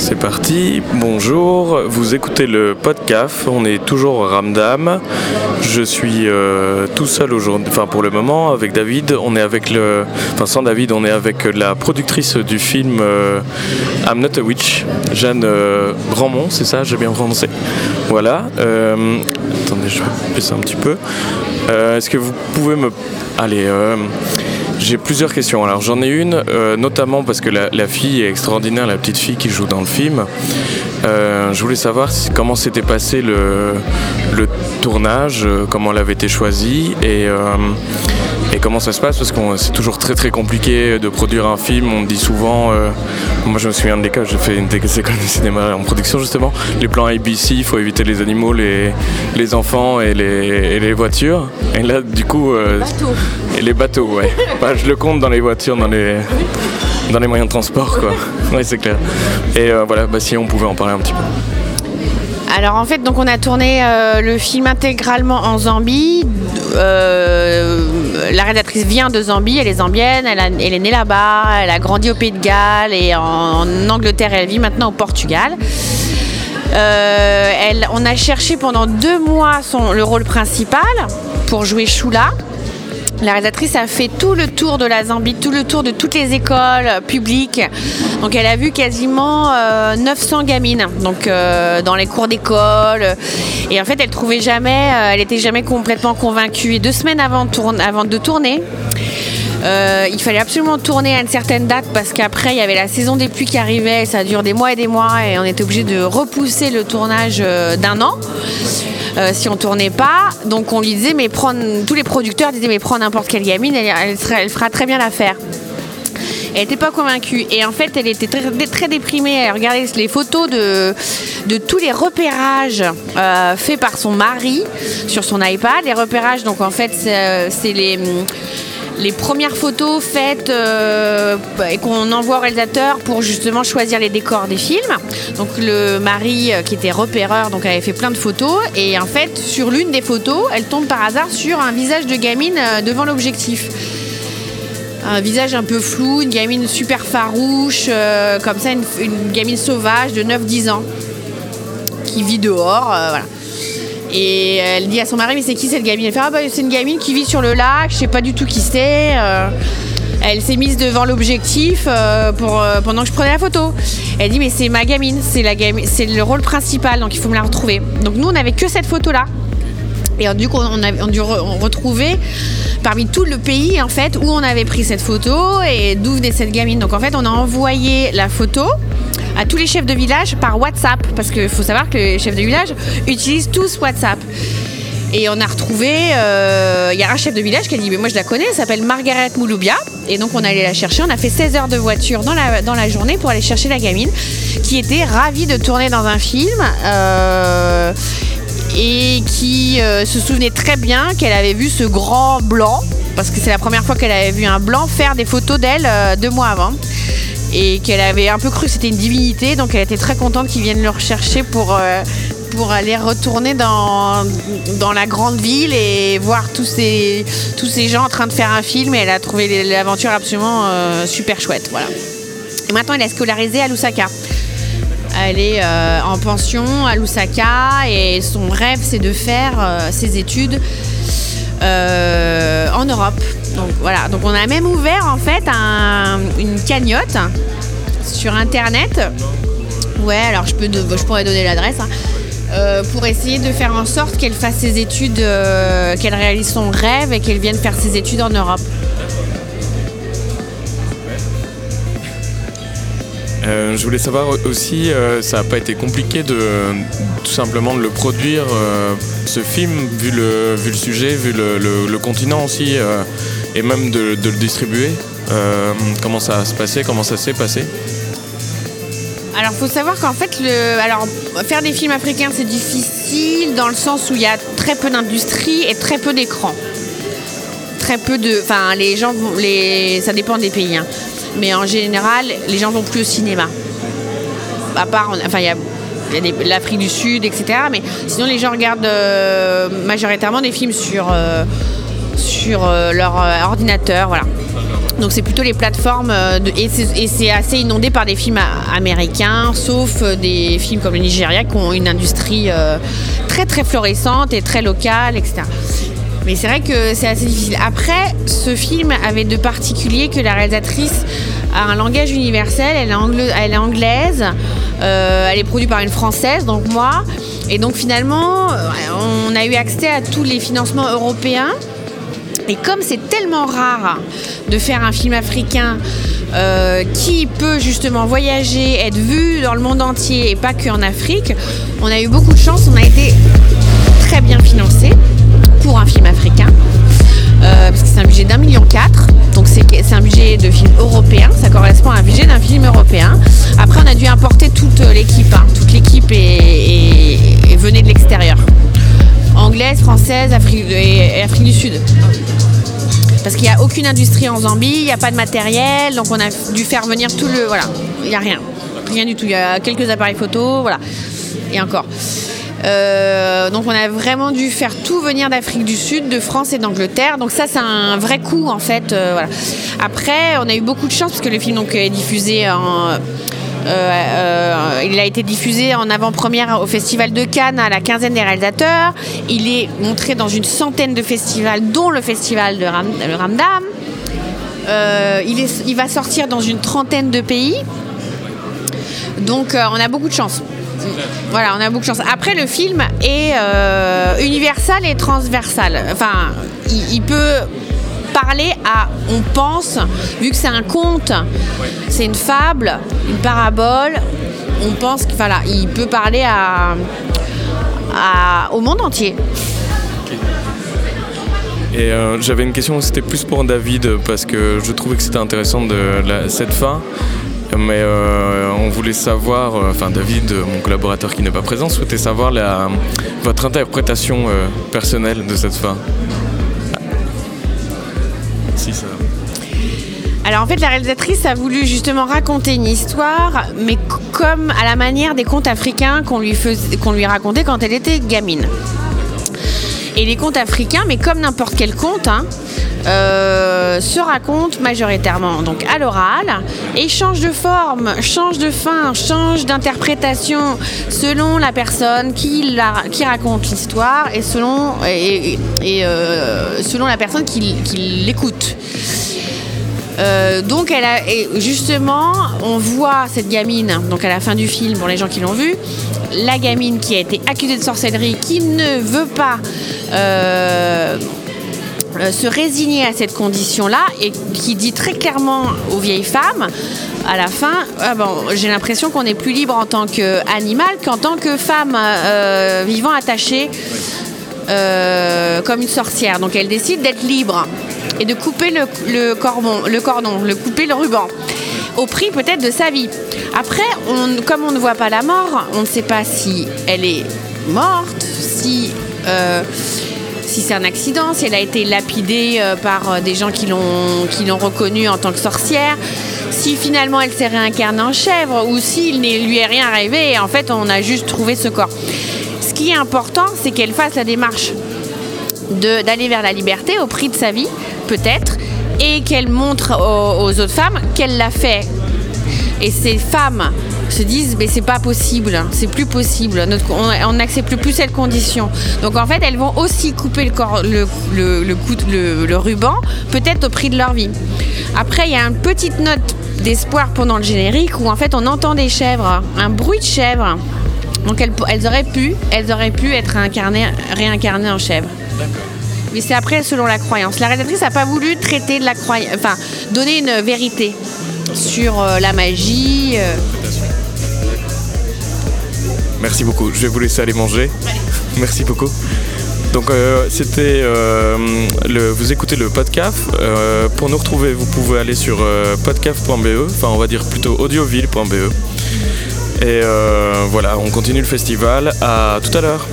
C'est parti, bonjour, vous écoutez le podcast, on est toujours au Ramdam. Je suis euh, tout seul aujourd'hui, enfin pour le moment avec David, on est avec le. Enfin sans David, on est avec la productrice du film euh, I'm Not a Witch, Jeanne euh, Grandmont, c'est ça, j'ai bien prononcé. Voilà. euh, attendez, je vais baisser un petit peu. Est-ce que vous pouvez me. Allez, j'ai plusieurs questions. Alors j'en ai une, euh, notamment parce que la, la fille est extraordinaire, la petite fille qui joue dans le film. Euh, je voulais savoir si- comment s'était passé le, le tournage, euh, comment elle avait été choisie et, euh, et comment ça se passe? Parce que c'est toujours très très compliqué de produire un film. On dit souvent, euh, moi je me souviens de l'école, j'ai fait une des écoles de cinéma en production justement, les plans ABC, il faut éviter les animaux, les, les enfants et les, et les voitures. Et là du coup... euh, et les bateaux, ouais. Bah, je le compte dans les voitures, dans les, dans les moyens de transport, quoi. Ouais, c'est clair. Et euh, voilà, bah, si on pouvait en parler un petit peu. Alors en fait, donc on a tourné euh, le film intégralement en Zambie. Euh, la réalisatrice vient de Zambie, elle est zambienne, elle, est née là-bas, elle a grandi au Pays de Galles et en, Angleterre, elle vit maintenant au Portugal. Euh, on a cherché pendant deux mois le rôle principal pour jouer Shula. La réalisatrice a fait tout le tour de la Zambie, tout le tour de toutes les écoles publiques. Donc elle a vu quasiment euh, 900 gamines donc euh, dans les cours d'école. Et en fait, elle trouvait jamais, euh, elle était jamais complètement convaincue. Et deux semaines avant de tourner, euh, il fallait absolument tourner à une certaine date parce qu'après il y avait la saison des pluies qui arrivait, et ça dure des mois et des mois et on était obligé de repousser le tournage euh, d'un an. euh, si on tournait pas, donc on lui disait mais prendre tous les producteurs disaient mais prends n'importe quelle gamine, elle, fera très bien l'affaire. Elle n'était pas convaincue et en fait elle était très, déprimée. Elle regardait les photos de, tous les repérages faits par son mari sur son iPad. Les repérages donc en fait c'est les les premières photos faites euh, et qu'on envoie au réalisateur pour justement choisir les décors des films. Donc le mari euh, qui était repéreur donc avait fait plein de photos et en fait sur l'une des photos elle tombe par hasard sur un visage de gamine euh, devant l'objectif. Un visage un peu flou, une gamine super farouche, comme ça une, gamine sauvage de 9-10 ans qui vit dehors. Et elle dit à son mari, mais c'est qui cette gamine? Elle fait, ah bah c'est une gamine qui vit sur le lac, je sais pas du tout qui c'est. euh. elle s'est mise devant l'objectif euh, euh, pendant que je prenais la photo. Elle dit, mais c'est ma gamine, c'est le rôle principal, donc il faut me la retrouver. Donc nous, on n'avait que cette photo-là. Et du coup, on a, on a dû retrouver parmi tout le pays en fait où on avait pris cette photo et d'où venait cette gamine. Donc en fait, on a envoyé la photo à tous les chefs de village par WhatsApp parce qu'il faut savoir que les chefs de village utilisent tous WhatsApp. Et on a retrouvé, euh, il y a un chef de village qui a dit, mais moi je la connais, elle s'appelle Margaret Mouloubia. Et donc on allait la chercher, on a fait 16 heures de voiture dans la, dans la journée pour aller chercher la gamine, qui était ravie de tourner dans un film. euh, et qui euh, se souvenait très bien qu'elle avait vu ce grand blanc, parce que c'est la première fois qu'elle avait vu un blanc faire des photos d'elle euh, deux mois avant. Et qu'elle avait un peu cru que c'était une divinité, donc elle était très contente qu'ils viennent le rechercher pour, euh, pour aller retourner dans, dans la grande ville et voir tous ces, tous ces gens en train de faire un film. Et elle a trouvé l'aventure absolument euh, super chouette. Voilà. Et maintenant, elle est scolarisée à Lusaka. Elle est euh, en pension à Lusaka et son rêve c'est de faire ses études en Europe. Donc voilà, donc on a même ouvert en fait un- une cagnotte sur internet. Ouais, alors je, pourrais donner l'adresse. hein. Euh, pour essayer de faire en sorte qu'elle fasse ses études, euh, qu'elle réalise son rêve et qu'elle vienne faire ses études en Europe. Euh, je voulais savoir aussi, ça n'a pas été compliqué de tout simplement de le produire, ce film, vu le, sujet, vu le, continent aussi, et même de, le distribuer. Euh, comment ça se passait, comment ça s'est passé Alors, faut savoir qu'en fait, le... Alors, faire des films africains, c'est difficile dans le sens où il y a très peu d'industrie et très peu d'écran. Très peu de. Enfin, les gens vont. Les... Ça dépend des pays. hein. Mais en général, les gens vont plus au cinéma. À part. Enfin, il y a. l'Afrique du Sud, etc. Mais sinon, les gens regardent euh, majoritairement des films sur, euh, sur euh, leur euh, ordinateur. Voilà. Donc c'est plutôt les plateformes et c'est assez inondé par des films américains, sauf des films comme le Nigeria qui ont une industrie très très florissante et très locale, etc. Mais c'est vrai que c'est assez difficile. Après, ce film avait de particulier que la réalisatrice a un langage universel, elle est, anglaise, euh, elle est produite par une française, donc moi. Et donc finalement, euh, on a eu accès à tous les financements européens. Et comme c'est tellement rare de faire un film africain euh, qui peut justement voyager, être vu dans le monde entier et pas qu'en Afrique, on a eu beaucoup de chance, on a été très bien financé pour un film africain. Euh, parce que c'est un budget d'un million quatre, donc c'est un budget de film européen, ça correspond à un budget d'un film européen. Après, on a dû importer toute l'équipe, hein. toute l'équipe est, venait de l'extérieur, anglaise, française, et, Afrique du Sud. Parce qu'il n'y a aucune industrie en Zambie, il n'y a pas de matériel, donc on a dû faire venir tout le. Voilà, il n'y a rien. Rien du tout. Il y a quelques appareils photo, voilà. Et encore. Euh, donc on a vraiment dû faire tout venir d'Afrique du Sud, de France et d'Angleterre. Donc ça c'est un vrai coup en fait. Euh, Après on a eu beaucoup de chance parce que le film donc, est diffusé en... Euh, il a été diffusé en avant-première au Festival de Cannes à la quinzaine des réalisateurs. Il est montré dans une centaine de festivals, dont le festival de Ramdam. il, il va sortir dans une trentaine de pays. Donc on a beaucoup de chance. Voilà, on a beaucoup de chance. Après, le film est euh, universal et transversal. Enfin, il, peut parler à, on pense, vu que c'est un conte, c'est une fable, une parabole, on pense qu'il voilà, il peut parler au monde entier. Et euh, j'avais une question, c'était plus pour David, parce que je trouvais que c'était intéressant de cette fin. Mais euh, on voulait savoir, euh, enfin David, mon collaborateur qui n'est pas présent, souhaitait savoir votre interprétation personnelle de cette fin. Alors en fait, la réalisatrice a voulu justement raconter une histoire, mais comme à la manière des contes africains qu'on lui, qu'on lui racontait quand elle était gamine. Et les contes africains, mais comme n'importe quel conte, hein, euh, se raconte majoritairement donc à l'oral et change de forme, change de fin, change d'interprétation selon la personne qui, raconte l'histoire et selon, euh, la personne qui, l'écoute. Euh, donc elle a, justement, on voit cette gamine, donc à la fin du film, pour les gens qui l'ont vu, la gamine qui a été accusée de sorcellerie, qui ne veut pas se résigner à cette condition-là et qui dit très clairement aux vieilles femmes, à la fin, ah j'ai l'impression qu'on est plus libre en tant qu'animal qu'en tant que femme euh, vivant attachée euh, comme une sorcière. Donc elle décide d'être libre et de couper le, cordon, le cordon, le le ruban au prix peut-être de sa vie. Après, comme on ne voit pas la mort, on ne sait pas si elle est morte, si si c'est un accident, si elle a été lapidée euh, par euh, des gens qui l'ont, reconnue en tant que sorcière, si finalement elle s'est réincarnée en chèvre ou s'il ne lui est rien arrivé et en fait on a juste trouvé ce corps. Ce qui est important, c'est qu'elle fasse la démarche d'aller vers la liberté au prix de sa vie, peut-être, et qu'elle montre aux, autres femmes qu'elle l'a fait. Et ces femmes se disent mais c'est pas possible, c'est plus possible, on n'accepte plus cette condition. Donc en fait elles vont aussi couper le, corps, le, le, ruban, peut-être au prix de leur vie. Après il y a une petite note d'espoir pendant le générique où en fait on entend des chèvres, un bruit de chèvres. Donc elles, auraient pu, elles auraient pu être réincarnées en chèvres. Mais c'est après selon la croyance. La rédactrice n'a pas voulu traiter de la croyance, enfin donner une vérité sur euh, la magie. Euh. Merci beaucoup. Je vais vous laisser aller manger. Merci beaucoup. Donc euh, c'était euh, le, vous écoutez le podcast. Euh, pour nous retrouver, vous pouvez aller sur podcast.be, enfin on va dire plutôt audioville.be. Et voilà, on continue le festival. À tout à l'heure.